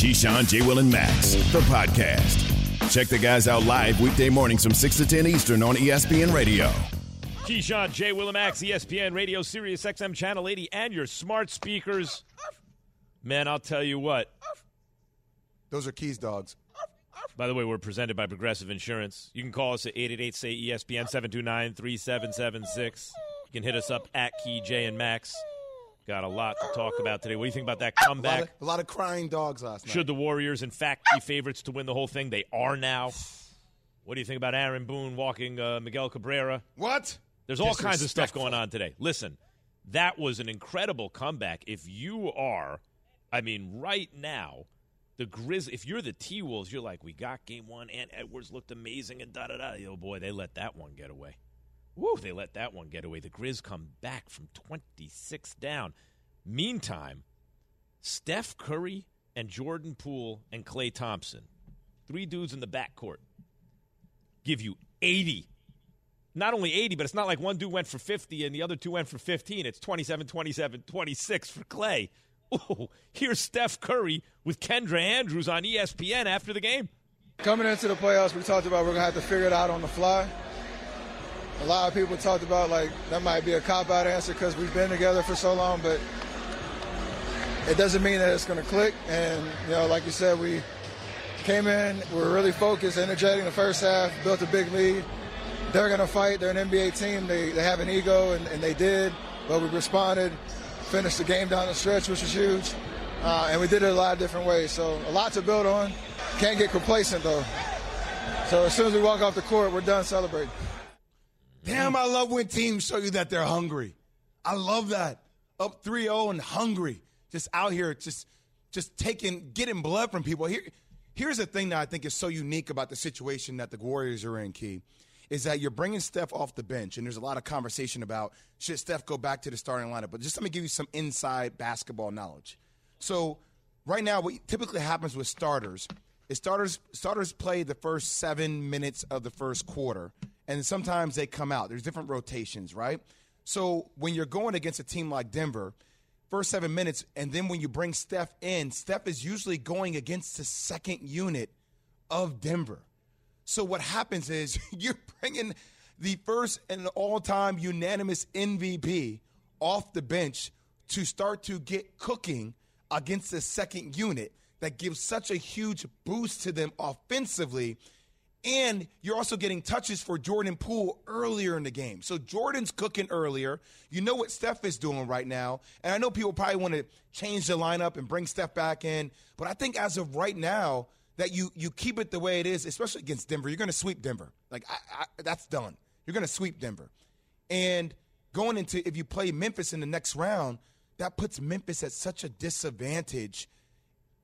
Keyshawn, J. Will, and Max, the podcast. Check the guys out live weekday mornings from 6 to 10 Eastern on ESPN Radio. Keyshawn, J. Will, and Max, ESPN Radio, Sirius XM Channel 80, and your smart speakers. Man, I'll tell you what. Those are Keys dogs. By the way, we're presented by Progressive Insurance. You can call us at 888 say ESPN 729 3776. You can hit us up at Key J and Max. Got a lot to talk about today. What do you think about that A lot, comeback? of, a lot of crying dogs last night. Should the Warriors, in fact, be favorites to win the whole thing? They are now. What do you think about Aaron Boone walking uh, Miguel Cabrera? what? There's all kinds of stuff going on today. Listen, that was an incredible comeback. If you are, I mean, right now, the Grizz, if you're the T Wolves, you're like, we got game one, and Edwards looked amazing, and da da da. Oh boy, they let that one get away. Woo, they let that one get away. The Grizz come back from 26 down. Meantime, Steph Curry and Jordan Poole and Klay Thompson, three dudes in the backcourt, give you 80 not only 80, but it's not like one dude went for 50 and the other two went for 15. It's 27, 27, 26 for Klay. Oh, here's Steph Curry with Kendra Andrews on ESPN after the game. Coming into the playoffs, we talked about we're gonna have to figure it out on the fly. A lot of people talked about like that might be a cop out answer because we've been together for so long, but it doesn't mean that it's gonna click. And you know, like you said, we came in, we were really focused, energetic in the first half, built a big lead. They're gonna fight. They're an NBA team. They they have an ego, and, and they did. But we responded, finished the game down the stretch, which was huge. Uh, and we did it a lot of different ways. So a lot to build on. Can't get complacent though. So as soon as we walk off the court, we're done celebrating. Damn, I love when teams show you that they're hungry. I love that. Up 3-0 and hungry. Just out here, just just taking getting blood from people. Here, here's the thing that I think is so unique about the situation that the Warriors are in, Key, is that you're bringing Steph off the bench, and there's a lot of conversation about should Steph go back to the starting lineup. But just let me give you some inside basketball knowledge. So right now, what typically happens with starters is starters starters play the first seven minutes of the first quarter, and sometimes they come out. There's different rotations, right? So when you're going against a team like Denver, first seven minutes, and then when you bring Steph in, Steph is usually going against the second unit of Denver. So what happens is you're bringing the first and all-time unanimous MVP off the bench to start to get cooking against the second unit that gives such a huge boost to them offensively. And you're also getting touches for Jordan Poole earlier in the game. So Jordan's cooking earlier. You know what Steph is doing right now. And I know people probably want to change the lineup and bring Steph back in. But I think as of right now, that you you keep it the way it is, especially against Denver. You're going to sweep Denver. Like I, I, that's done. You're going to sweep Denver. And going into if you play Memphis in the next round, that puts Memphis at such a disadvantage.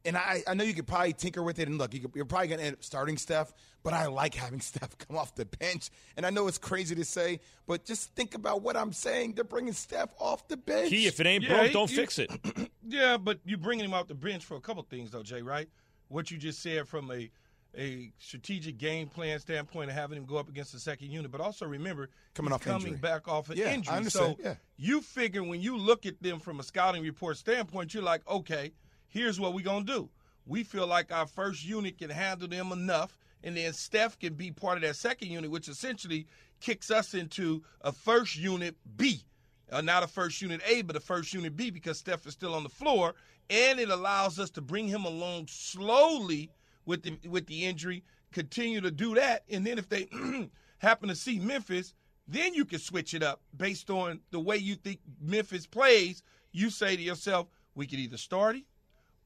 And I, I know you could probably tinker with it. And look, you could, you're probably going to end up starting Steph, but I like having Steph come off the bench. And I know it's crazy to say, but just think about what I'm saying. They're bringing Steph off the bench. Key, if it ain't Yeah, broke, he- don't he- fix it. Yeah, but you're bringing him off the bench for a couple things, though, Jay. Right? What you just said from a a strategic game plan standpoint of having him go up against the second unit, but also remember Coming he's off coming injury. back off an Yeah, I injury. understand, So yeah. you figure when you look at them from a scouting report standpoint, you're like, okay, here's what we're gonna do. We feel like our first unit can handle them enough, and then Steph can be part of that second unit, which essentially kicks us into a first unit B. Uh, not a first unit A, but a first unit B because Steph is still on the floor, and it allows us to bring him along slowly with the with the injury. Continue to do that, and then if they happen to see Memphis, then you can switch it up based on the way you think Memphis plays. You say to yourself, we could either start him,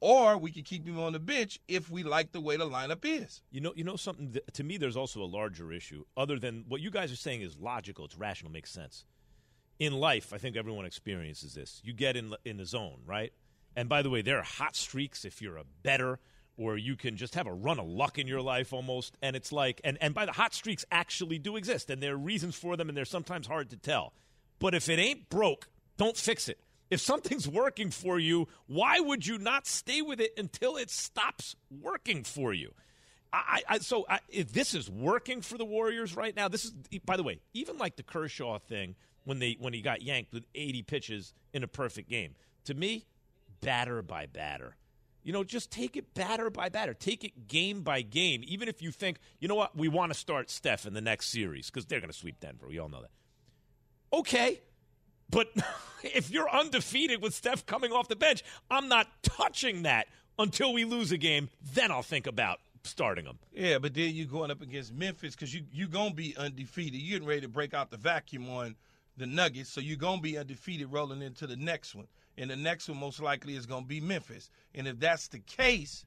or we could keep him on the bench if we like the way the lineup is. You know, you know something. That, to me, there's also a larger issue. Other than what you guys are saying is logical, it's rational, makes sense. In life, I think everyone experiences this. You get in in the zone, right? And by the way, there are hot streaks if you're a better, or you can just have a run of luck in your life almost. And it's like, and and by the hot streaks actually do exist, and there are reasons for them, and they're sometimes hard to tell. But if it ain't broke, don't fix it. If something's working for you, why would you not stay with it until it stops working for you? I, I so I, if this is working for the Warriors right now, this is by the way, even like the Kershaw thing when they when he got yanked with 80 pitches in a perfect game. To me, batter by batter. You know, just take it batter by batter. Take it game by game. Even if you think, you know what, we want to start Steph in the next series because they're going to sweep Denver. We all know that. Okay. But if you're undefeated with Steph coming off the bench, I'm not touching that until we lose a game. Then I'll think about starting them. Yeah, but then you're going up against Memphis because you you gonna be undefeated. You're getting ready to break out the vacuum on the Nuggets, so you're gonna be undefeated rolling into the next one. And the next one most likely is gonna be Memphis. And if that's the case,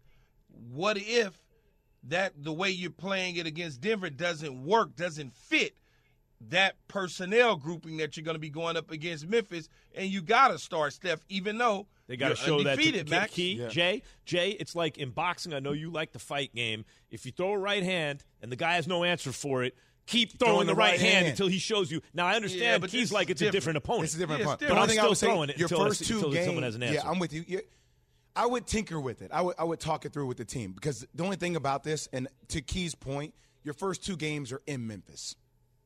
what if that the way you're playing it against Denver doesn't work, doesn't fit that personnel grouping that you're going to be going up against Memphis, and you got to start Steph, even though They got to you're show that to undefeated, Key- Mac. Key, Jay. Jay, it's like in boxing. I know you like the fight game. If you throw a right hand and the guy has no answer for it, keep throwing, throwing the the right, right hand, hand. until he shows you. Now I understand Yeah, but Key's this like is it's a different different. opponent. It's a different Yeah, it's part. different. But I'm one thing I still would say, throwing it your until I first two until games, someone has an answer. Yeah, I'm with you. You- I would tinker with it. I would I would talk it through with the team because the only thing about this, and to Key's point, your first two games are in Memphis.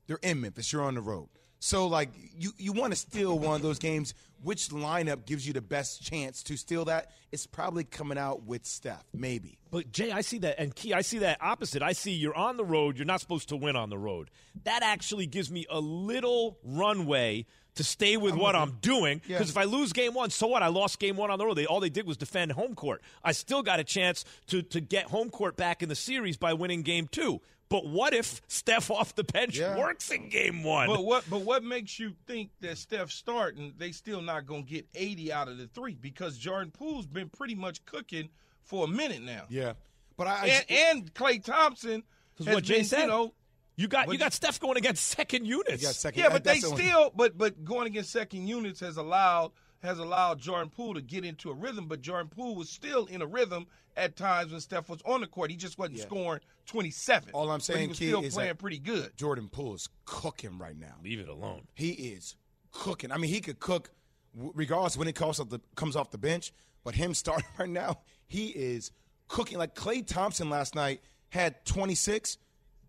They're in Memphis. You're on the road. So like you you want to steal one of those games. Which lineup gives you the best chance to steal that? It's probably coming out with Steph, maybe. But Jay, I see that, and Key, I see that opposite. I see you're on the road. You're not supposed to win on the road. That actually gives me a little runway to stay with what I'm doing. Yeah. Because if I lose game one, so what? I lost game one on the road. They, all they did was defend home court. I still got a chance to to get home court back in the series by winning game two. But what if Steph off the bench Yeah. works in game one? But what but what makes you think that Steph starting, they still not gonna get 80 out of the three? Because Jordan Poole's been pretty much cooking for a minute now. Yeah, but I, I And, and Klay Thompson has what Jay been, said. you know, you got What you you- got Steph going against second units. you got second. yeah, but they the only- still but but going against second units has allowed has allowed Jordan Poole to get into a rhythm, but Jordan Poole was still in a rhythm at times when Steph was on the court. He just wasn't Yeah. scoring 27. All I'm but saying, he was Key, still is playing that- pretty good. Jordan Poole is cooking right now. Leave it alone. He is cooking. I mean, he could cook regardless when it comes off the comes off the bench. But him starting right now, he is cooking. Like Klay Thompson last night had 26,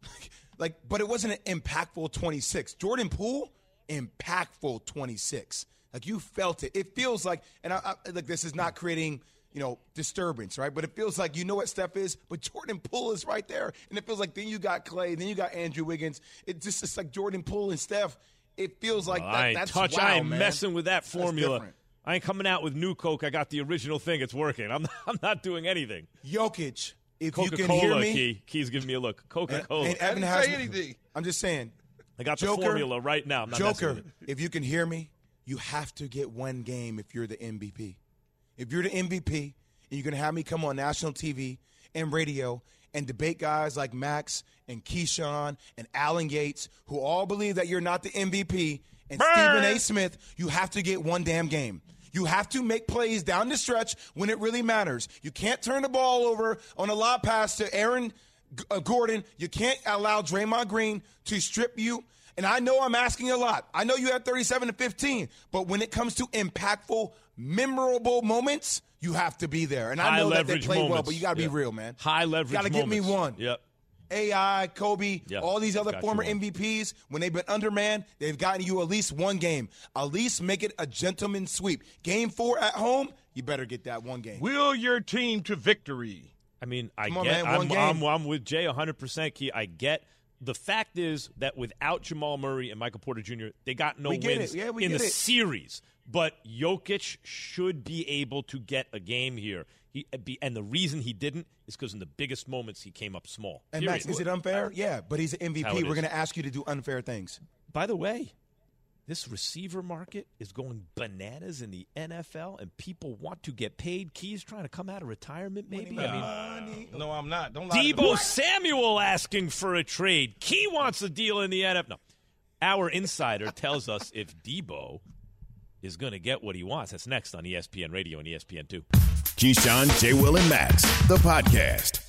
like, but it wasn't an impactful 26. Jordan Poole, impactful 26. Like you felt it. It feels like, and I, I like this is not creating. You know, disturbance, right? But it feels like you know what Steph is, but Jordan Poole is right there. And it feels like then you got Klay, then you got Andrew Wiggins. It just it's like Jordan Poole and Steph. It feels like that, I ain't that's touch. wow, I ain't man. messing with that formula. I ain't coming out with new Coke. I got the original thing. It's working. I'm not, I'm not doing anything. Jokic, if Coca you can hear me, Key. Key's giving me a look. Coca and, Cola. and Evan I has didn't say anything. I'm just saying, I got the formula right now. I'm not Joker, with if you can hear me, you have to get one game if you're the MVP. If you're the MVP and you're going to have me come on national TV and radio and debate guys like Max and Keyshawn and Alan Yates, who all believe that you're not the MVP, and Stephen A. Smith, you have to get one damn game. You have to make plays down the stretch when it really matters. You can't turn the ball over on a lob pass to Aaron uh, Gordon. You can't allow Draymond Green to strip you. And I know I'm asking a lot. I know you had 37 to 15, but when it comes to impactful, memorable moments, you have to be there. And I High know that they leverage play well, but you got to Yeah. be real, man. High leverage. You Got to give me one. Yep. AI, Kobe, Yeah, all these other got former. MVPs, when they've been undermanned, they've gotten you at least one game. At least make it a gentleman's sweep. Game four at home, you better get that one game. Will your team to victory? I mean, I on, get. Man, I'm. I'm, I'm with Jay 100%. Key. I get. The fact is that without Jamal Murray and Michael Porter Jr., they got no wins. Yeah, in the it. series. But Jokic should be able to get a game here. He, uh, and the reason he didn't is because in the biggest moments he came up small. and Max, is it unfair? Yeah, but he's an MVP. We're going to ask you to do unfair things. By the way, this receiver market is going bananas in the NFL, and people want to get paid. Keys trying to come out of retirement, maybe. I mean, No, I'm not. Don't lie to Deebo me. Samuel asking for a trade. Key wants a deal in the NFL. No, our insider tells us if Deebo is going to get what he wants. That's next on ESPN Radio and ESPN Two. Keyshawn, J. Will, and Max, the podcast.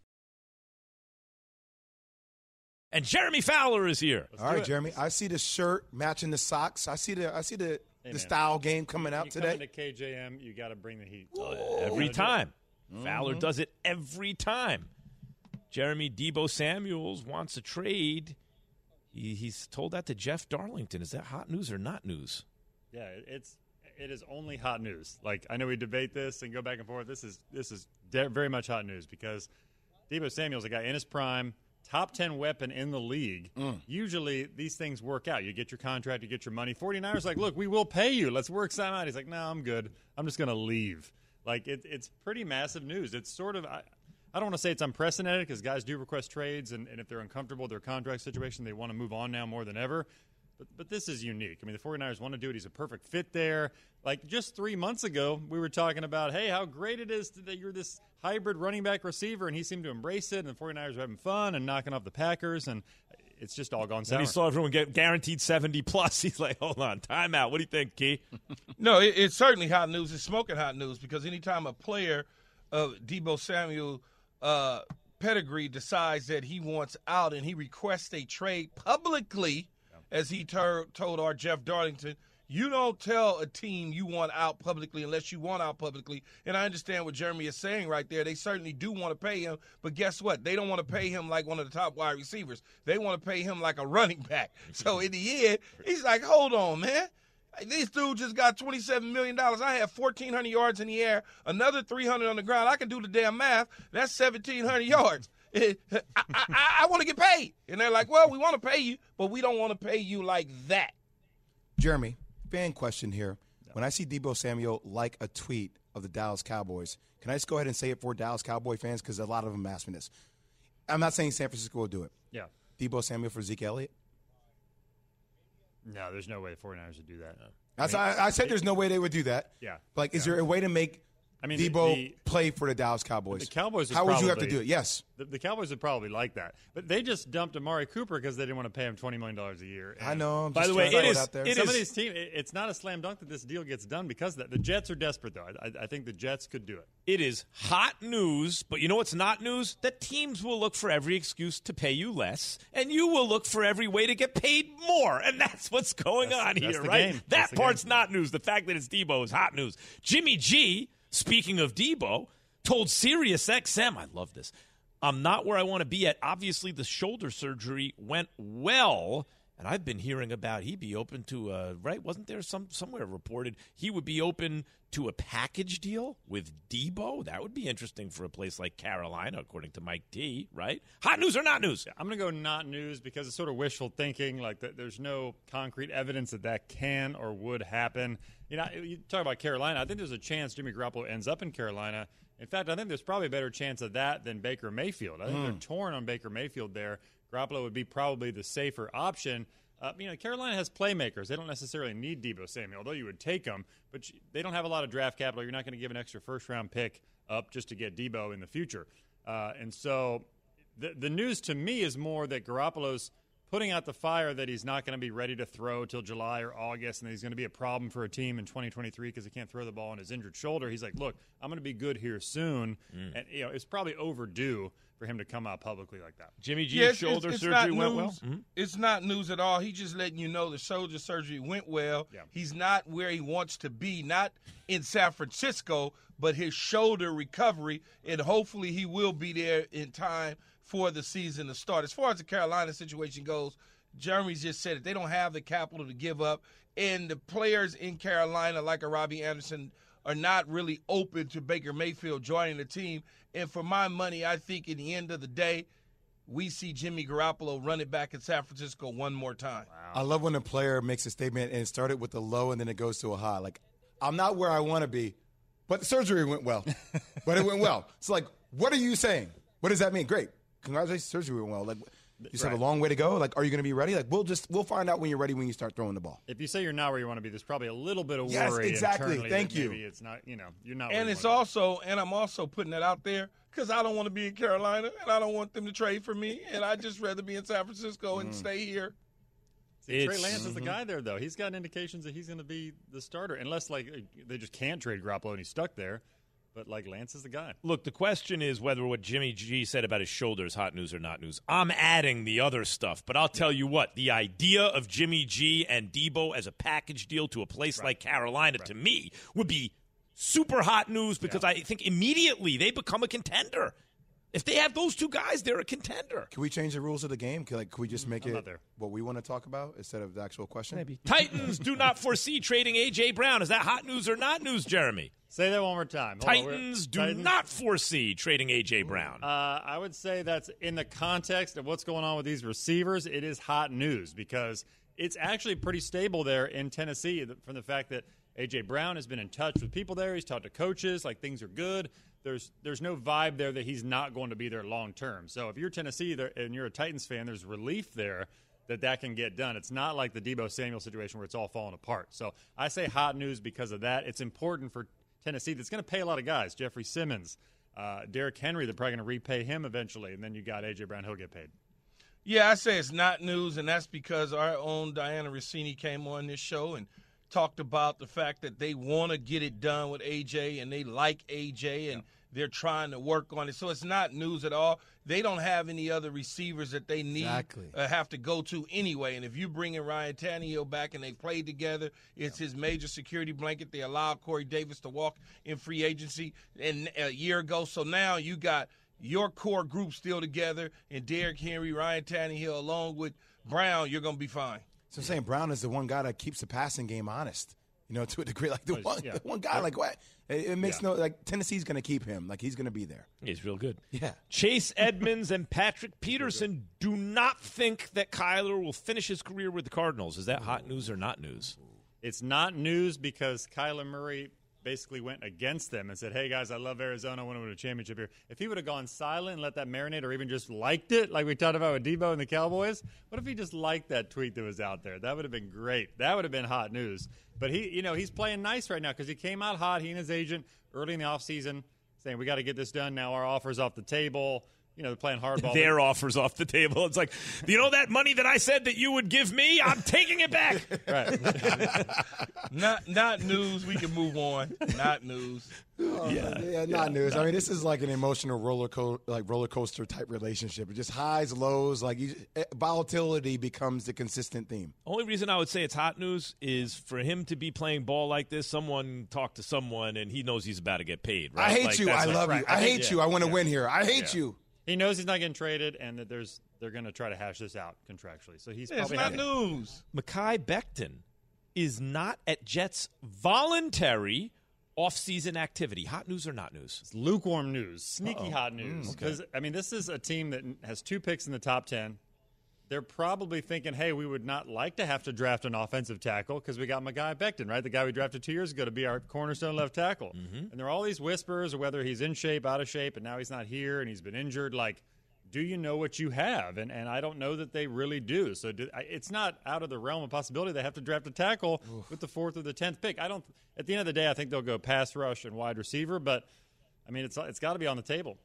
And Jeremy Fowler is here. All right, Jeremy. I see the shirt matching the socks. I see the I see the the style game coming out you today. Come into KJM, you got to bring the heat. every time. Mm-hmm. Fowler does it every time. Jeremy Deebo Samuels wants a trade. He, he's told that to Jeff Darlington. Is that hot news or not news? Yeah, it's it is only hot news. Like I know we debate this and go back and forth. This is this is de- very much hot news because Deebo Samuel's a guy in his prime, top 10 weapon in the league. Mm. Usually these things work out. You get your contract, you get your money. 49ers like, "Look, we will pay you. Let's work something out." He's like, "No, I'm good. I'm just going to leave." Like it, it's pretty massive news. It's sort of I, I don't want to say it's unprecedented because guys do request trades, and, and if they're uncomfortable with their contract situation, they want to move on now more than ever. But, but this is unique. I mean, the 49ers want to do it. He's a perfect fit there. Like just three months ago, we were talking about, hey, how great it is that you're this hybrid running back receiver, and he seemed to embrace it, and the 49ers were having fun and knocking off the Packers, and it's just all gone sour. When he saw everyone get guaranteed 70 plus, he's like, hold on, timeout. What do you think, Key? No, it, it's certainly hot news. It's smoking hot news because anytime a player of Deebo Samuel uh, pedigree decides that he wants out and he requests a trade publicly, as he ter- told our Jeff Darlington, you don't tell a team you want out publicly unless you want out publicly. And I understand what Jeremy is saying right there. They certainly do want to pay him, but guess what? They don't want to pay him like one of the top wide receivers. They want to pay him like a running back. So in the end, he's like, hold on, man. This dude just got $27 million. I have 1,400 yards in the air, another 300 on the ground. I can do the damn math. That's 1,700 yards. I, I, I, I want to get paid. And they're like, well, we want to pay you, but we don't want to pay you like that. Jeremy, fan question here. When I see Deebo Samuel like a tweet of the Dallas Cowboys, can I just go ahead and say it for Dallas Cowboy fans? Because a lot of them ask me this. I'm not saying San Francisco will do it. yeah. Deebo Samuel for Zeke Elliott? No, there's no way the 49ers would do that. That's, I, I said there's no way they would do that. Yeah. Like, is Yeah. there a way to make I mean, Deebo the- play for the Dallas Cowboys? The Cowboys would How would you have to do it? Yes. The, the Cowboys would probably like that, but they just dumped Amari Cooper because they didn't want to pay him twenty million dollars a year. I And know. I'm By just the way, trying to it throw out there. it Some is- of these teams, it- it's not a slam dunk that this deal gets done because of that. The Jets are desperate, though. I, I, I think the Jets could do it. It is hot news, but you know what's not news? That teams will look for every excuse to pay you less, and you will look for every way to get paid more. And that's what's going That's- on that's here, the right? game. That's That the part's game. not news. The fact that it's Deebo is hot news. Jimmy G, speaking of Deebo, told Sirius XM, I love this. I'm not where I want to be at. Obviously, the shoulder surgery went well. And I've been hearing about he'd be open to a right. Wasn't there some somewhere reported he would be open to a package deal with Deebo? That would be interesting for a place like Carolina, according to Mike T. Right? Hot news or not news? I'm going to go not news because it's sort of wishful thinking. Like there's no concrete evidence that that can or would happen. You know, you talk about Carolina. I think there's a chance Jimmy Garoppolo ends up in Carolina. In fact, I think there's probably a better chance of that than Baker Mayfield. I think they're torn on Baker Mayfield there. Garoppolo would be probably the safer option. Uh, you know, Carolina has playmakers. They don't necessarily need Deebo Samuel, although you would take them, but they don't have a lot of draft capital. You're not going to give an extra first round pick up just to get Deebo in the future. Uh, and so the, the news to me is more that Garoppolo's putting out the fire that he's not going to be ready to throw till July or August, and that he's going to be a problem for a team in 2023 because he can't throw the ball on his injured shoulder. He's like, look, I'm going to be good here soon, Mm. and you know it's probably overdue for him to come out publicly like that. Jimmy G's Yeah, it's- shoulder it's- it's surgery went news. well. Mhm. It's not news at all. He's just letting you know the shoulder surgery went well. Yeah. He's not where he wants to be, not in San Francisco, but his shoulder recovery, and hopefully he will be there in time for the season to start. As far as the Carolina situation goes, Jeremy's just said it. They don't have the capital to give up, and the players in Carolina, like a Robbie Anderson, are not really open to Baker Mayfield joining the team. And for my money, I think in the end of the day, we see Jimmy Garoppolo run it back in San Francisco one more time. I love when a player makes a statement and it started with a low and then it goes to a high. Like, I'm not where I want to be, but the surgery went well. but it went well. It's like, what are you saying? What does that mean? Great. Congratulations, surgery went well. Like, you still have a long way to go. Like, are you going to be ready? Like, we'll just we'll find out when you're ready when you start throwing the ball. If you say you're not where you want to be, there's probably a little bit of Yes, worry. exactly. internally Thank you. Maybe it's not. You know, you're not. where And you it's wanna be. also, and I'm also putting that out there because I don't want to be in Carolina and I don't want them to trade for me. And I just rather be in San Francisco Mm. and stay here. See, Trey It's- Lance is the guy there, though. He's got indications that he's going to be the starter, unless like they just can't trade Garoppolo and he's stuck there. But like Lance is the guy. Look, the question is whether what Jimmy G said about his shoulder is hot news or not news. I'm adding the other stuff, but I'll tell you what: the idea of Jimmy G and Deebo as a package deal to a place like Carolina to me would be super hot news because I think immediately they become a contender. If they have those two guys, they're a contender. Can we change the rules of the game? Can, like, can we just make I'm it what we want to talk about instead of the actual question? Maybe. Titans do not foresee trading AJ Brown. Is that hot news or not news, Jeremy? Say that one more time. Hold on, Titans do Titans- not foresee trading AJ Brown. Uh, I would say that's in the context of what's going on with these receivers. It is hot news because it's actually pretty stable there in Tennessee from the fact that AJ Brown has been in touch with people there. He's talked to coaches, like things are good. There's there's no vibe there that he's not going to be there long term. So if you're Tennessee and you're a Titans fan, there's relief there that that can get done. It's not like the Deebo Samuel situation where it's all falling apart. So I say hot news because of that. It's important for Tennessee that's going to pay a lot of guys. Jeffrey Simmons, uh, Derrick Henry, they're probably going to repay him eventually, and then you got AJ Brown, he'll get paid. Yeah, I say it's not news, and that's because our own Dianna Russini came on this show and talked about the fact that they want to get it done with AJ and they like AJ and they're trying to work on it. So it's not news at all. They don't have any other receivers that they need Exactly. uh, have to go to anyway. And if you bring in Ryan Tannehill back and they played together, it's his major security blanket. They allowed Corey Davis to walk in free agency and a year ago. So now you got your core group still together, and Derrick Henry, Ryan Tannehill, along with Brown, you're going to be fine. So I'm saying Brown is the one guy that keeps the passing game honest. You know, to a degree, like the Well, one, yeah. the one guy, like what? It, it makes Yeah. no like Tennessee's going to keep him. Like he's going to be there. He's real good. Yeah. Chase Edmonds and Patrick Peterson do not think that Kyler will finish his career with the Cardinals. Is that hot news or not news? It's not news because Kyler Murray basically went against them and said, "Hey guys, I love Arizona. I want to win a championship here." If he would have gone silent and let that marinate, or even just liked it, like we talked about with Deebo and the Cowboys, what if he just liked that tweet that was out there? That would have been great. That would have been hot news. But he, you know, he's playing nice right now because he came out hot. He and his agent early in the offseason saying, "We got to get this done now. Our offer's off the table." You know, they're playing hardball. Their offers off the table. It's like, you know that money that I said that you would give me? I'm taking it back. right. Not not news. We can move on. Not news. yeah, yeah, not news. I mean, this is like an emotional roller co- like roller coaster type relationship. It just highs, lows. Like you, eh, volatility becomes the consistent theme. Only reason I would say it's hot news is for him to be playing ball like this. Someone talked to someone, and he knows he's about to get paid. Right? I hate Like, you. I like- love you. right. I, I hate think- you. I want to Yeah. win here. I hate Yeah. you. He knows he's not getting traded, and that there's they're going to try to hash this out contractually. So he's Yeah, it's probably not happy. news. Mekhi Becton is not at Jets' voluntary off-season activity. Hot news or not news? It's lukewarm news, sneaky hot news. Mm, because I mean, this is a team that has two picks in the top ten. They're probably thinking, "Hey, we would not like to have to draft an offensive tackle because we got Mekhi Becton, right? The guy we drafted two years ago to be our cornerstone left tackle." Mm-hmm. And there are all these whispers of whether he's in shape, out of shape, and now he's not here and he's been injured. Like, do you know what you have? And and I don't know that they really do. So do, it's not out of the realm of possibility they have to draft a tackle with the fourth or the tenth pick. I don't. At the end of the day, I think they'll go pass rush and wide receiver. But I mean, it's it's got to be on the table.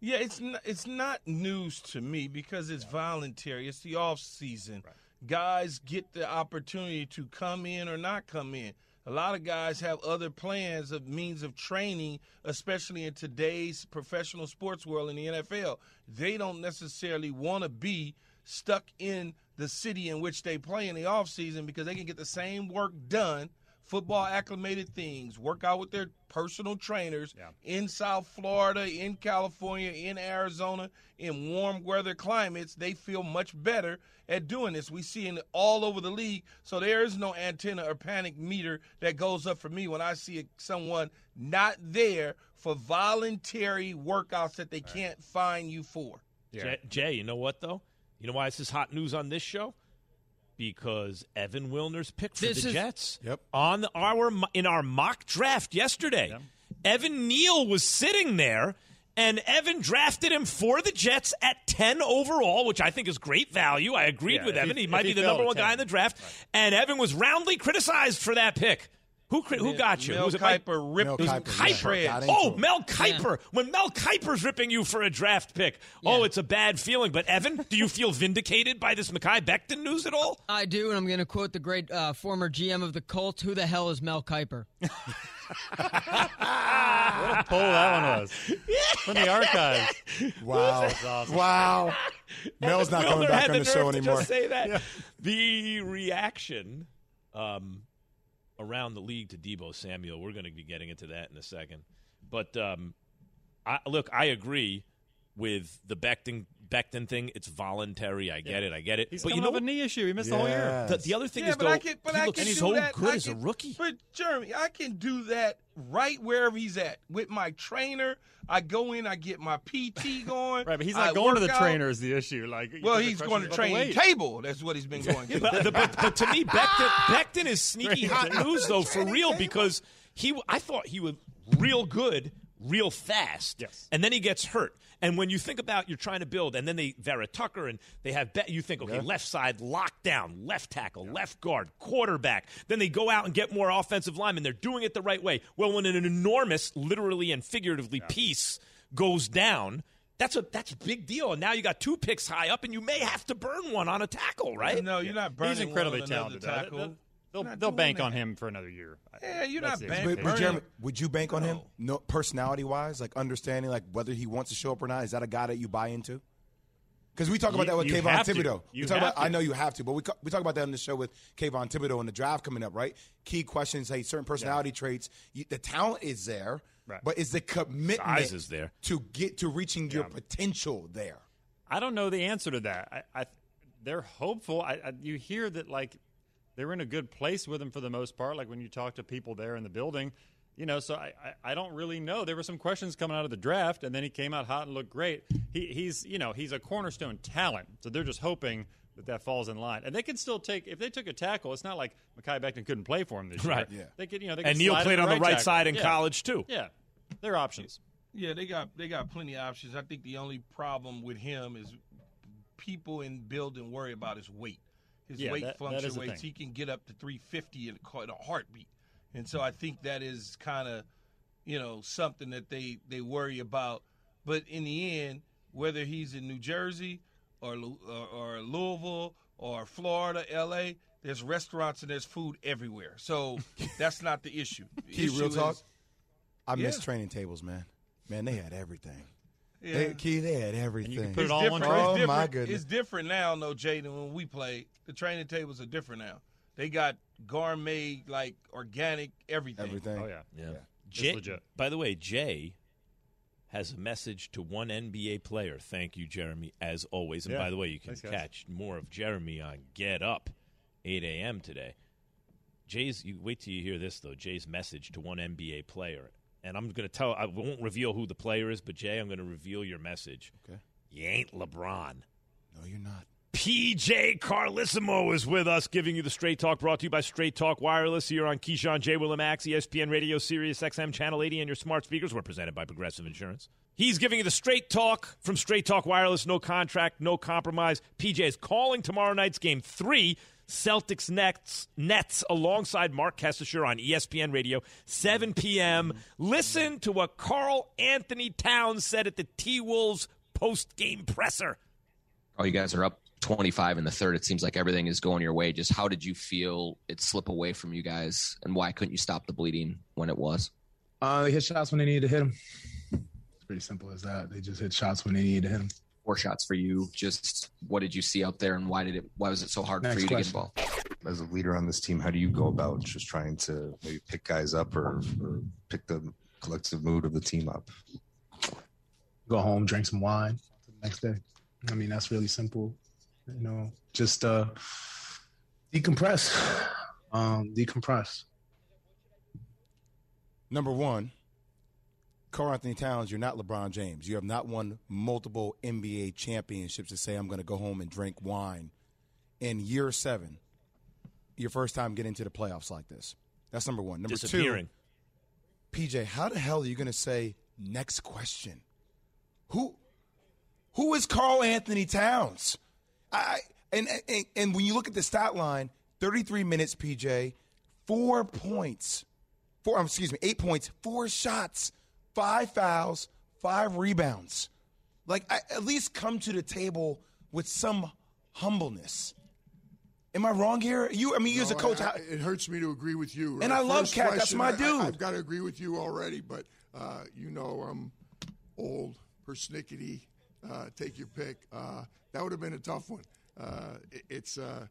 Yeah, it's not, it's not news to me because it's voluntary. It's the off season. Guys get the opportunity to come in or not come in. A lot of guys have other plans of means of training, especially in today's professional sports world in the NFL. They don't necessarily want to be stuck in the city in which they play in the off season because they can get the same work done football acclimated things, work out with their personal trainers Yeah. in South Florida, in California, in Arizona, in warm weather climates, they feel much better at doing this. We see it all over the league, so there is no antenna or panic meter that goes up for me when I see someone not there for voluntary workouts that they can't find you for. Jay, Jay, you know what though? You know why this is hot news on this show? Because Evan Wilner's pick for This the is- Jets. Yep. On our in our mock draft yesterday, Evan Neal was sitting there, and Evan drafted him for the Jets at ten overall, which I think is great value. I agreed Yeah, with Evan; he- he, might he be the number to one guy in the draft. And Evan was roundly criticized for that pick. Who who got you? Mel was Kiper ripped Mel his Kiper, yeah. shreds. Got into Oh. Mel Kiper. When Mel Kiper's ripping you for a draft pick, oh, it's a bad feeling. But Evan, do you feel vindicated by this Mekhi Becton news at all? I do, and I'm going to quote the great uh, former GM of the Colts. Who the hell is Mel Kiper? What a poll that one was from the archives. Wow. Wow. Mel's not coming Wilner back had on the the show nerve to anymore. just say that. The reaction um, around the league to Deebo Samuel, we're going to be getting into that in a second. But um, I, look, I agree with the Becton Becton thing. It's voluntary. I get it. I get it. He's but you coming know off a knee issue. He missed the whole year. The, the other thing Yeah, is but though, I can, but he I looks can so that. good I as a rookie. But Jeremy, I can do that right wherever he's at with my trainer. I go in, I get my PT going. Right, but he's I not going to the out. trainer is the issue. Like, Well, he's going to about the table. That's what he's been going to. but, but, but to me, Becton, Becton is sneaky hot news though for real because he. I thought he was real good, real fast. Yes. And then he gets hurt. And when you think about you're trying to build, and then they Vera Tucker and they have Bet, you think okay, left side lockdown, left tackle, left guard, quarterback. Then they go out and get more offensive linemen. They're doing it the right way. Well, when an enormous, literally and figuratively, piece goes down. That's a that's a big deal, and now you got two picks high up, and you may have to burn one on a tackle, right? No, you're not burning He's incredibly one on talented. tackle. They'll, they'll, they'll bank that. on him for another year. Yeah, you're That's not banking. But, but Jeremy, would you bank on him? No. No, personality wise, like understanding like whether he wants to show up or not. Is that a guy that you buy into? Because we talk about You- that with you Kayvon. Thibodeau. You we talk have about, I know you have to, but we we talk about that on the show with Kayvon Thibodeaux and the draft coming up, right? Key questions, hey, certain personality traits. You, the talent is there, Right. but is the commitment Size is there. to get to reaching your potential there? I don't know the answer to that. I, I they're hopeful. I, I, you hear that like they're in a good place with him for the most part. Like when you talk to people there in the building, you know. So I, I, I don't really know. There were some questions coming out of the draft, and then he came out hot and looked great. He, he's you know he's a cornerstone talent. So they're just hoping that that falls in line, and they can still take if they took a tackle. It's not like Mekhi Becton couldn't play for him this year. Right. Yeah. They could you know they could And Neal slide played on the right tackle. side in Yeah. college too. Yeah, they're options. Yeah, they got they got plenty of options. I think the only problem with him is people in building worry about his weight. His Yeah, weight that- that is fluctuates. thing. He can get up to 350 in a, in a heartbeat, and so I think that is kind of you know something that they they worry about. But in the end, whether he's in New Jersey or or, or Louisville or Florida, L.A. There's restaurants and there's food everywhere, so that's not the issue. The Key, real talk. is- I miss Yeah. training tables, man. Man, they had everything. Yeah. They, Key, they had everything. put it It's all in one different. tray. Oh, my goodness. It's different now, no, Jay, than when we played. The training tables are different now. They got gourmet, like organic, everything. everything. Oh yeah, Yeah. It's Jay, legit. By the way, Jay has a message to one NBA player. Thank you, Jeremy, as always. And Yeah. by the way, you can Thanks, guys. catch more of Jeremy on Get Up, 8 a.m. today. Jay's, you wait till you hear this, though. Jay's message to one NBA player. And I'm going to tell, I won't reveal who the player is, but Jay, I'm going to reveal your message. Okay. You ain't LeBron. No, you're not. PJ Carlesimo is with us, giving you the Straight Talk, brought to you by Straight Talk Wireless here on Keyshawn J. Willimax, ESPN Radio, Sirius XM Channel 80, and your smart speakers. We're presented by Progressive Insurance. He's giving you the Straight Talk from Straight Talk Wireless. No contract, no compromise. PJ is calling tomorrow night's game three. Celtics Nets, Nets alongside Marc Kestecher on ESPN Radio, 7 p.m. Listen to what Karl-Anthony Towns said at the T Wolves post game presser. Oh, you guys are up 25 in the third. It seems like everything is going your way. Just how did you feel it slip away from you guys, and why couldn't you stop the bleeding when it was? Uh, they hit shots when they needed to hit them. It's pretty simple as that. They just hit shots when they needed to hit them. Four shots for you. Just what did you see out there, and why did it? Why was it so hard Next for you question. to get involved? As a leader on this team, how do you go about just trying to maybe pick guys up or, or pick the collective mood of the team up? Go home, drink some wine the next day. I mean, that's really simple. You know, just uh, decompress. Um, decompress. Number one, Karl-Anthony Towns, you're not LeBron James. You have not won multiple NBA championships to say, I'm going to go home and drink wine. In year seven, your first time getting to the playoffs like this. That's number one. Number two, PJ, how the hell are you going to say next question? Who who is Karl-Anthony Towns? I and, and and when you look at the stat line, 33 minutes, PJ, four points, four. um, Excuse me, eight points, four shots, five fouls, five rebounds. Like I, at least come to the table with some humbleness. Am I wrong here? You, I mean, you as a coach, I- I- it hurts me to agree with you. And right? I love KAT. That's my dude. I, have got to agree with you already, but uh, you know I'm old, persnickety. Uh, take your pick. Uh, that would have been a tough one. Uh, it- it's uh,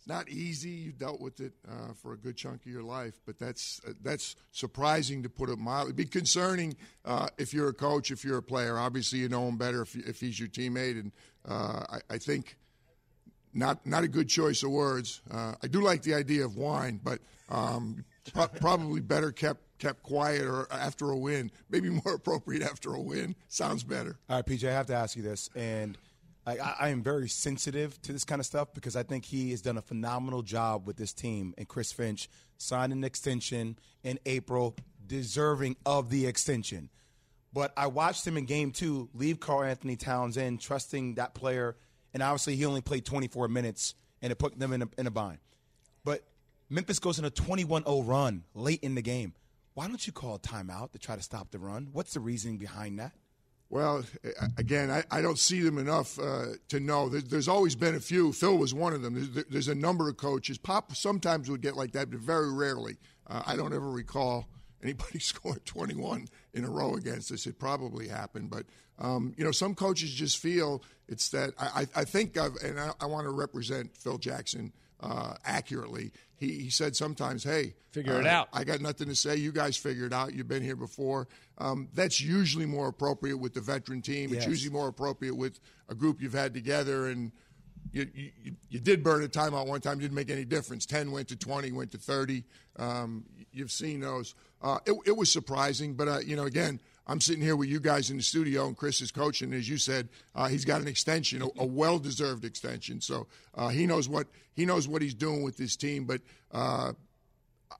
it's not easy. You've dealt with it uh, for a good chunk of your life, but that's uh, that's surprising to put it mildly. It'd be concerning uh, if you're a coach, if you're a player. Obviously, you know him better if, if he's your teammate, and uh, I, I think not not a good choice of words. Uh, I do like the idea of wine, but um, pro- probably better kept kept quiet or after a win. Maybe more appropriate after a win. Sounds better. All right, PJ, I have to ask you this, and I, I, I am very sensitive to this kind of stuff because I think he has done a phenomenal job with this team. And Chris Finch signed an extension in April, deserving of the extension. But I watched him in game two leave Karl-Anthony Towns in, trusting that player, and obviously he only played 24 minutes, and it put them in a, in a bind. But Memphis goes on a 21 0 run late in the game. Why don't you call a timeout to try to stop the run? What's the reasoning behind that? Well, again, I, I don't see them enough uh, to know. There, there's always been a few. Phil was one of them. There's, there's a number of coaches. Pop sometimes would get like that, but very rarely. Uh, I don't ever recall anybody scoring 21 in a row against us. It probably happened, but um, you know, some coaches just feel it's that. I, I I think, I've, and I, I want to represent Phil Jackson uh, accurately. He, he said sometimes, "Hey, Figure it uh, out. I got nothing to say. You guys figure it out. You've been here before. Um, that's usually more appropriate with the veteran team. Yes. It's usually more appropriate with a group you've had together. And you, you, you did burn a timeout one time. Didn't make any difference. Ten went to twenty. Went to thirty. Um, you've seen those. Uh, it, it was surprising, but uh, you know, again. I'm sitting here with you guys in the studio, and Chris is coaching. As you said, uh, he's got an extension, a, a well-deserved extension. So uh, he knows what he knows what he's doing with this team. But uh,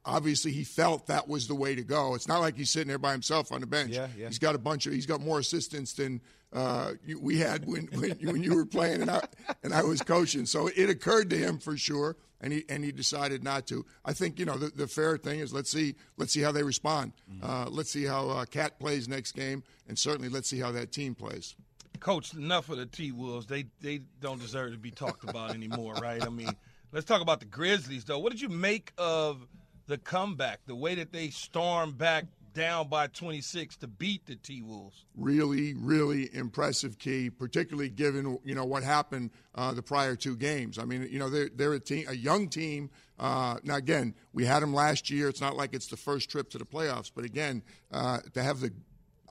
obviously he felt that was the way to go. It's not like he's sitting there by himself on the bench. Yeah, yeah. He's got a bunch of he's got more assistants than uh, we had when, when when you were playing and I and I was coaching. So it occurred to him for sure, and he and he decided not to. I think you know the, the fair thing is let's see let's see how they respond. Uh, let's see how uh, KAT plays next game, and certainly let's see how that team plays. Coach, enough of the T Wolves. They they don't deserve to be talked about anymore, right? I mean, let's talk about the Grizzlies, though. What did you make of the comeback, the way that they stormed back down by 26 to beat the T Wolves? really, really impressive key, particularly given you know what happened uh, the prior two games. I mean, you know they're they're a team, a young team. Uh, now again, we had them last year. It's not like it's the first trip to the playoffs, but again, uh, to have the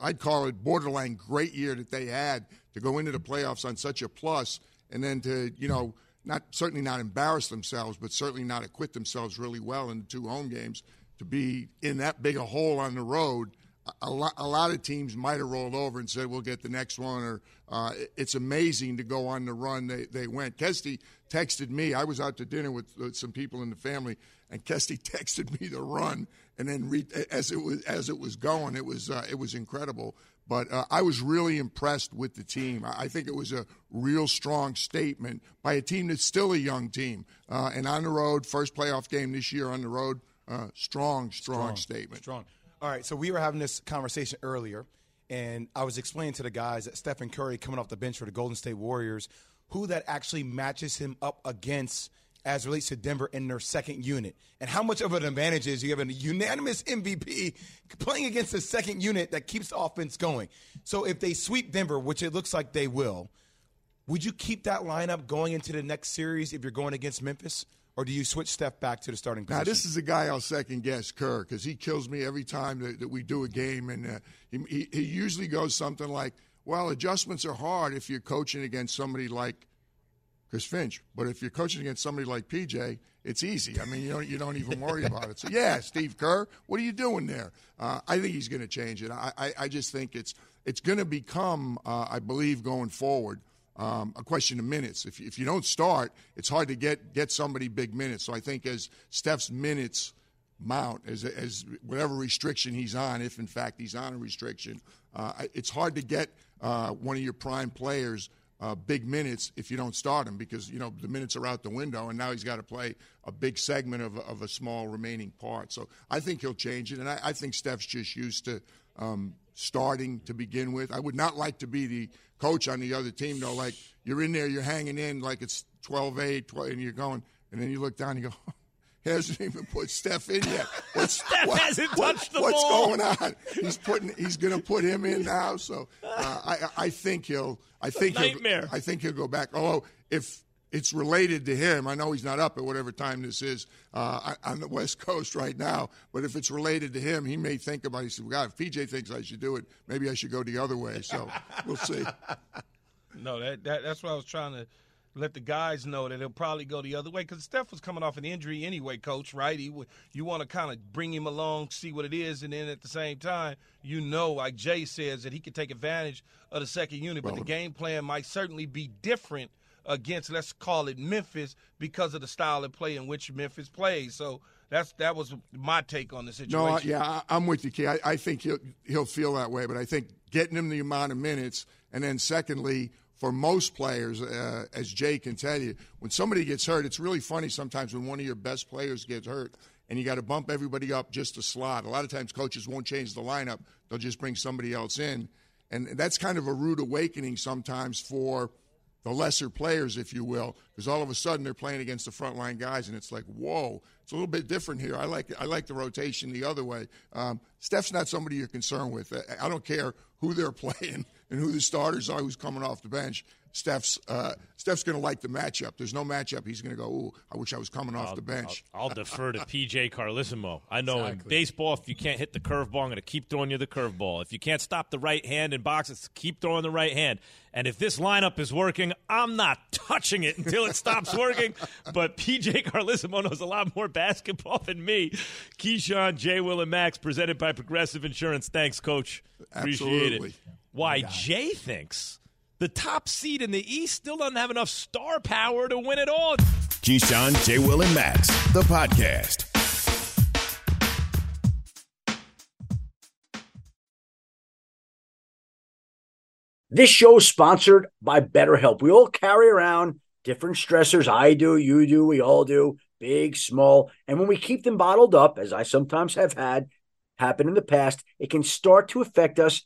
I'd call it borderline great year that they had to go into the playoffs on such a plus, and then to you know not certainly not embarrass themselves, but certainly not acquit themselves really well in the two home games to be in that big a hole on the road. A lot, a lot of teams might have rolled over and said we'll get the next one. Or uh, it's amazing to go on the run they they went. Kesty texted me. I was out to dinner with, with some people in the family, and Kesty texted me the run, and then re- as it was as it was going, it was uh, it was incredible. But uh, I was really impressed with the team. I, think it was a real strong statement by a team that's still a young team. Uh, and on the road, first playoff game this year on the road, uh, strong, strong, statement. Strong. All right, so we were having this conversation earlier, and I was explaining to the guys that Stephen Curry coming off the bench for the Golden State Warriors, who that actually matches him up against as relates to Denver in their second unit, and how much of an advantage is you have a unanimous MVP playing against the second unit that keeps the offense going. So if they sweep Denver, which it looks like they will, would you keep that lineup going into the next series if you're going against Memphis? Or do you switch Steph back to the starting position? Now, this is a guy I'll second guess Kerr because he kills me every time that, that we do a game. And uh, he, he usually goes something like, well, adjustments are hard if you're coaching against somebody like Chris Finch. But if you're coaching against somebody like PJ, it's easy. I mean, you don't you don't even worry about it. So yeah, Steve Kerr, what are you doing there? Uh, I think he's going to change it. I, I, I just think it's it's going to become, uh, I believe, going forward. Um, a question of minutes. If, if you don't start, it's hard to get get somebody big minutes. So I think as Steph's minutes mount, as as whatever restriction he's on, if in fact he's on a restriction, uh, it's hard to get uh, one of your prime players uh, big minutes if you don't start him because you know the minutes are out the window and now he's got to play a big segment of, of a small remaining part. So I think he'll change it, and I, I think Steph's just used to um, starting to begin with. I would not like to be the coach on the other team though. Like you're in there, you're hanging in like it's 12-8, 12, and you're going, and then you look down and you go. Hasn't even put Steph in yet. What's, Steph what, hasn't what, touched the what's ball. going on? He's putting. He's going to put him in now. So uh, I, I think he'll. I think nightmare. He'll, I think he'll go back. Oh, if it's related to him, I know he's not up at whatever time this is uh, on the West Coast right now. But if it's related to him, he may think about. It. He said, "Well, God, if PJ thinks I should do it, maybe I should go the other way." So we'll see. No, that, that that's what I was trying to let the guys know that he'll probably go the other way because Steph was coming off an injury anyway, coach. Right? He you want to kind of bring him along, see what it is, and then at the same time, you know, like Jay says, that he could take advantage of the second unit. But the game plan might certainly be different against, let's call it Memphis, because of the style of play in which Memphis plays. So that's that was my take on the situation. No, yeah, I'm with you, Key. I, I think he'll he'll feel that way, but I think getting him the amount of minutes, and then secondly for most players, uh, as Jay can tell you, when somebody gets hurt, it's really funny sometimes when one of your best players gets hurt and you got to bump everybody up just a slot. A lot of times coaches won't change the lineup, they'll just bring somebody else in. And that's kind of a rude awakening sometimes for the lesser players, if you will, because all of a sudden they're playing against the frontline guys, and it's like, whoa, it's a little bit different here. I like I like the rotation the other way. Um, Steph's not somebody you're concerned with. I don't care who they're playing and who the starters are, who's coming off the bench. Steph's uh, Steph's going to like the matchup. There's no matchup. He's going to go, "Ooh, I wish I was coming off I'll, the bench." I'll, I'll defer to PJ Carlesimo. I know Exactly. in baseball, if you can't hit the curveball, I'm going to keep throwing you the curveball. If you can't stop the right hand in boxes, keep throwing the right hand. And if this lineup is working, I'm not touching it until it stops working. But PJ Carlesimo knows a lot more basketball than me. Keyshawn, Jay, Will, and Max, presented by Progressive Insurance. Thanks, Coach. Appreciate Absolutely. it. Why oh Jay thinks the top seed in the East still doesn't have enough star power to win it all. Keyshawn, J. Will, and Max, the podcast. This show is sponsored by BetterHelp. We all carry around different stressors. I do, you do, we all do, big, small. And when we keep them bottled up, as I sometimes have had happen in the past, it can start to affect us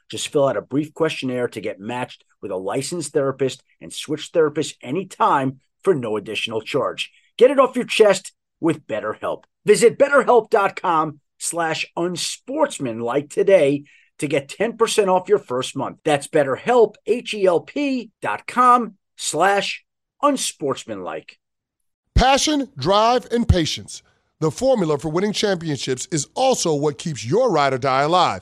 Just fill out a brief questionnaire to get matched with a licensed therapist and switch therapists anytime for no additional charge. Get it off your chest with BetterHelp. Visit betterhelp.com slash unsportsmanlike today to get 10% off your first month. That's betterhelp, H-E-L-P dot com slash unsportsmanlike. Passion, drive, and patience. The formula for winning championships is also what keeps your ride or die alive.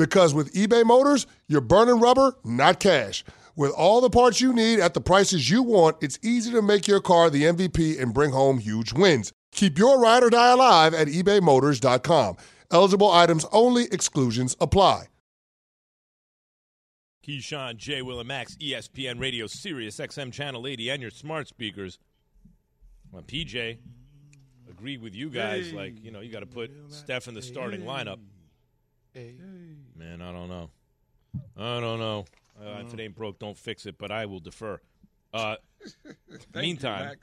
Because with eBay Motors, you're burning rubber, not cash. With all the parts you need at the prices you want, it's easy to make your car the MVP and bring home huge wins. Keep your ride or die alive at ebaymotors.com. Eligible items only, exclusions apply. Keyshawn, J. Will, and Max, ESPN Radio, Sirius XM Channel 80, and your smart speakers. Well, PJ, agree with you guys. Like, you know, you got to put Steph in the starting lineup. Man, I don't know. I don't know. Uh, if it ain't broke, don't fix it, but I will defer. Uh, meantime,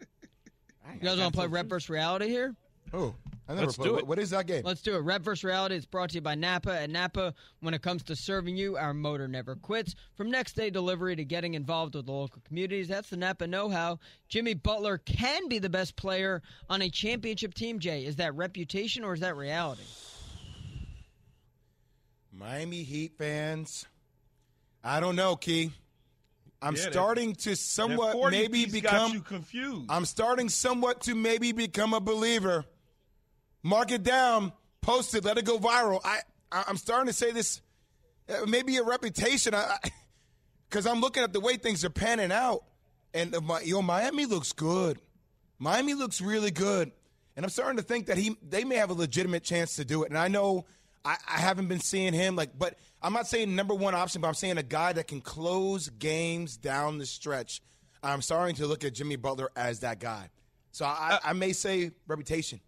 You guys want to play Rep vs. Reality here? Oh, I never Let's played. do it. what is that game? Let's do it. Rep vs. Reality is brought to you by Napa. At Napa, when it comes to serving you, our motor never quits. From next day delivery to getting involved with the local communities, that's the Napa know how. Jimmy Butler can be the best player on a championship team, Jay. Is that reputation or is that reality? Miami Heat fans. I don't know, Key. I'm Yeah, starting to somewhat maybe become confused. I'm starting somewhat to maybe become a believer. Mark it down, post it, let it go viral. I, I I'm starting to say this, uh, maybe a reputation. I, because I'm looking at the way things are panning out, and my, yo, Miami looks good. Miami looks really good, and I'm starting to think that he they may have a legitimate chance to do it. And I know I, I haven't been seeing him like, but I'm not saying number one option, but I'm saying a guy that can close games down the stretch. I'm starting to look at Jimmy Butler as that guy. So I, uh, I may say reputation.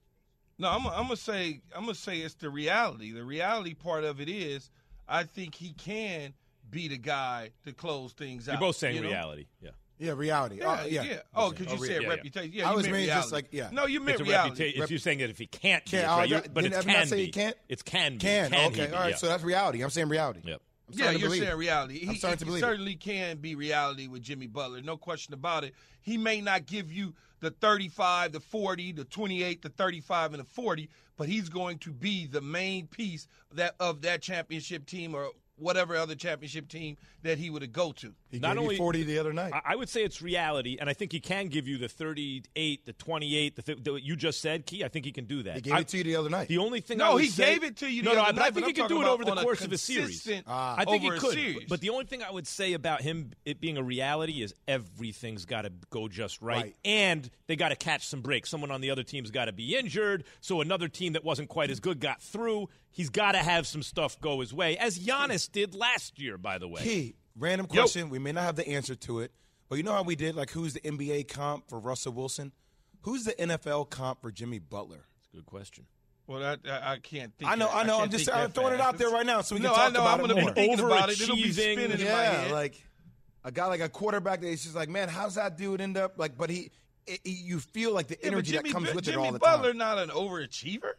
No, I'm, I'm gonna say I'm gonna say it's the reality. The reality part of it is, I think he can be the guy to close things out. you're both saying you know? reality. Yeah. Yeah, reality. Yeah, oh, yeah. yeah. Oh, because you Oh, oh re- said yeah, yeah. reputation. Yeah, I was meant meaning just like- yeah. No, you meant It's a reality. reputation. If you're saying that if he can't, be, Can't- it's oh, right. You- that- but didn't it's everybody can say be. he can't? It's can be. Can, Can okay, he be? all right. Yeah. So that's reality. I'm saying reality. Yep. I'm Yeah, to you're believe saying it. reality. I'm He, starting to it believe it. certainly can be reality with Jimmy Butler. No question about it. He may not give you the 35, the 40, the 28, the 35, and the 40, but he's going to be the main piece that of that championship team or whatever other championship team that he would go to. He Not gave only- you 40 the other night. I, I would say it's reality, and I think he can give you the 38, the 28, the, fi- the you just said, Key. I think he can do that. He gave I- it to you the other night. The only thing No, I would he say- gave it to you No, the no, other but I think but he I'm could do it over the on a course of a series. consistent- Ah. I think he a could. series. But the only thing I would say about him it being a reality is everything's got to go just right, Right. and they got to catch some breaks. Someone on the other team's got to be injured, so another team that wasn't quite as good got through. He's got to have some stuff go his way, as Giannis did last year, by the way. Key, random Yo. question. We may not have the answer to it, but you know how we did? Like, who's the NBA comp for Russell Wilson? Who's the NFL comp for Jimmy Butler? That's a good question. Well, I, I, I can't think. I know, that- I know. can't I'm just I'm that throwing it out there right now so we can no, talk I know. about I'm it gonna more. be thinking about it. It'll be Overachieving. spinning in my yeah, head. like a guy like a quarterback that is just like, man, how's that dude end up like? But he, it, he- you feel like the Yeah, energy Jimmy, that comes with Jimmy it all the time. Jimmy Butler not an overachiever.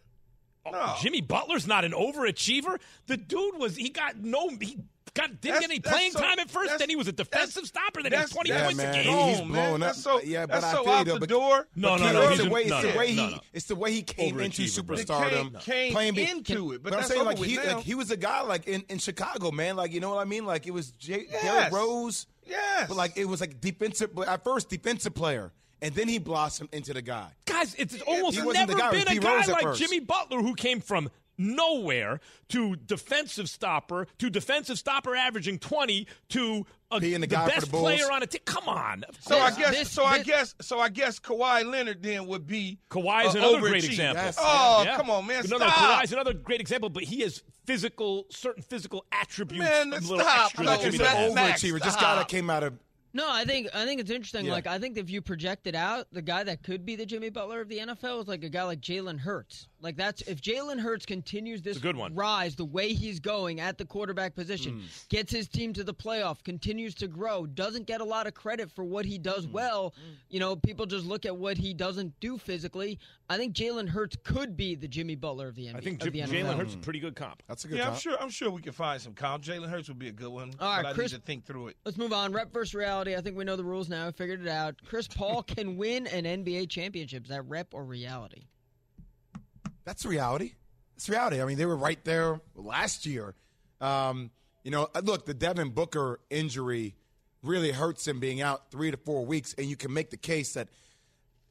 Oh, no. Jimmy Butler's not an overachiever. The dude was he got no he got didn't That's- get any playing so- time at first. Then he was a defensive stopper. Then he was twenty Yeah, points man, a he- game. he's Oh, man, blowing up. that's so- yeah, but that's I so feel out you, though, the but- door. No, but no, no, It's the a- way, no, it's the no, way he, no, no. it's the way he came into superstardom, Came- came playing into it, but I'm saying like he like he was a guy like in, in Chicago, man. Like you know what I mean? Like it was J- Derrick Rose. Yes. But like it was like defensive, but at first defensive player, and then he blossomed into the guy. Guys, it's almost never the guy, been a guy like first. Jimmy Butler who came from nowhere to defensive stopper to defensive stopper averaging twenty to a, Being the the best the player on a team. Come on. So I guess, this- so I guess, so I guess Kawhi Leonard then would be Kawhi's a uh, another great overachiever. example. Yes. Oh, Yeah. come on, man, Another, stop. Kawhi's another great example, but he has physical, certain physical attributes. Man, a little stop. extra No, that Jimmy Max- doesn't have. Max, Overachiever, just guy that came out of No, I think I think it's interesting. Yeah. Like I think if you project it out, the guy that could be the Jimmy Butler of the NFL is like a guy like Jalen Hurts. Like that's if Jalen Hurts continues this good one. rise the way he's going at the quarterback position, Mm. gets his team to the playoff, continues to grow, doesn't get a lot of credit for what he Mm. does well. You know, people just look at what he doesn't do physically. I think Jalen Hurts could be the Jimmy Butler of the NBA. I think of the Jim- NFL. Jalen Hurts is a pretty good comp. That's a good. Yeah, I'm sure. I'm sure we can find some comp. Jalen Hurts would be a good one, All right, but I Chris- need to think through it. Let's move on. Rep versus reality. I think we know the rules now. Figured it out. Chris Paul can win an NBA championship. Is that rep or reality? That's reality. It's reality. I mean, they were right there last year. Um, you know, uh, look, the Devin Booker injury really hurts him being out three to four weeks, and you can make the case that,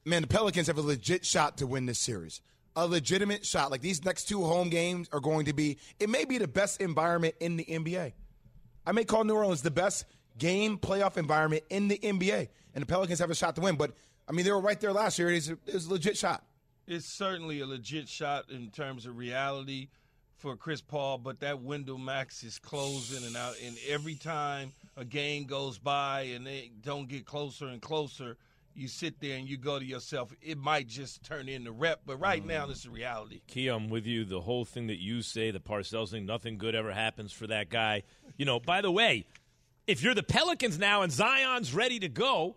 man, the Pelicans have a legit shot to win this series. A legitimate shot. Like these next two home games are going to be, it may be the best environment in the NBA. I may call New Orleans the best game playoff environment in the NBA, and the Pelicans have a shot to win. But, I mean, they were right there last year. It's a, it's a legit shot. It's certainly a legit shot in terms of reality for Chris Paul, but that window max is closing and out. And every time a game goes by and they don't get closer and closer, you sit there and you go to yourself, it might just turn into rep. But right mm. now, this is reality. Key, I'm with you. The whole thing that you say, the Parcells thing, nothing good ever happens for that guy. You know, by the way, if you're the Pelicans now and Zion's ready to go,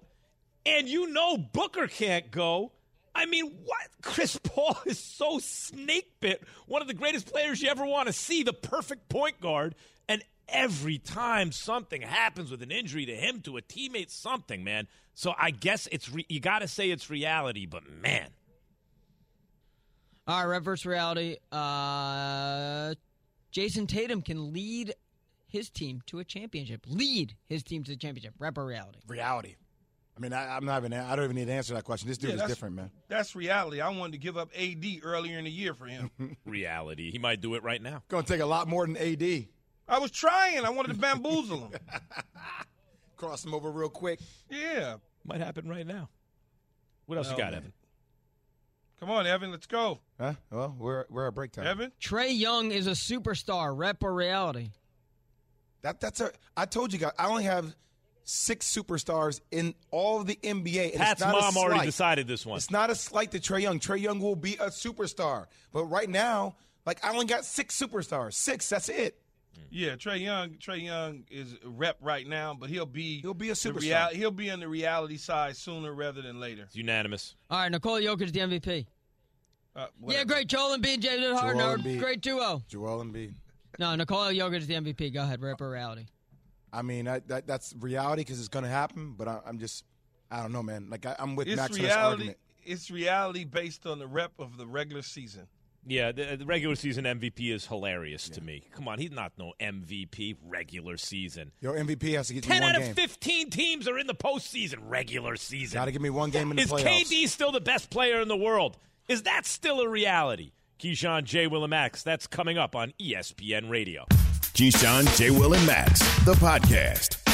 and you know Booker can't go, I mean, what? Chris Paul is so snake bit. One of the greatest players you ever want to see, the perfect point guard. And every time something happens with an injury to him, to a teammate, something, man. So I guess it's re- you got to say it's reality, but man, All right, rep versus reality. Uh, Jayson Tatum can lead his team to a championship. Lead his team to the championship. Rep or reality? Reality. I mean, I, I'm not even. I don't even need to answer that question. This dude Yeah, is different, man. That's reality. I wanted to give up AD earlier in the year for him. reality. He might do it right now. Going to take a lot more than AD. I was trying. I wanted to bamboozle him. Cross him over real quick. Yeah. Might happen right now. What else No, you got, man. Evan? Come on, Evan. Let's go. Huh? Well, we're we're at break time. Evan? Trae Young is a superstar. Rep or reality? That that's a. I told you guys. I only have six superstars in all of the NBA. And Pat's it's not a mom already decided this one. It's not a slight to Trae Young. Trae Young will be a superstar. But right now, like I only got six superstars. Six. That's it. Yeah, Trae Young. Trae Young is a rep right now, but he'll be he'll be a the superstar. he'll be on the reality side sooner rather than later. It's unanimous. All right, Nikola Jokic, the MVP. Uh, Yeah, great. Joel Embiid, James Harden, Joel great duo. Joel Embiid. No, Nikola Jokic is the MVP. Go ahead, rep or reality? I mean, I, that that's reality because it's going to happen. But I, I'm just, I don't know, man. Like I, I'm with It's Max on this reality. argument. It's reality based on the rep of the regular season. Yeah, the, the regular season MVP is hilarious to me. Come on, he's not no MVP regular season. Your MVP has to get you Ten one out game. of fifteen teams are in the postseason regular season. Got to give me one game in the Is playoffs. KD still the best player in the world? Is that still a reality? Keyshawn J. Will and Max. That's coming up on ESPN Radio. Keyshawn, J. Will, and Max, the podcast.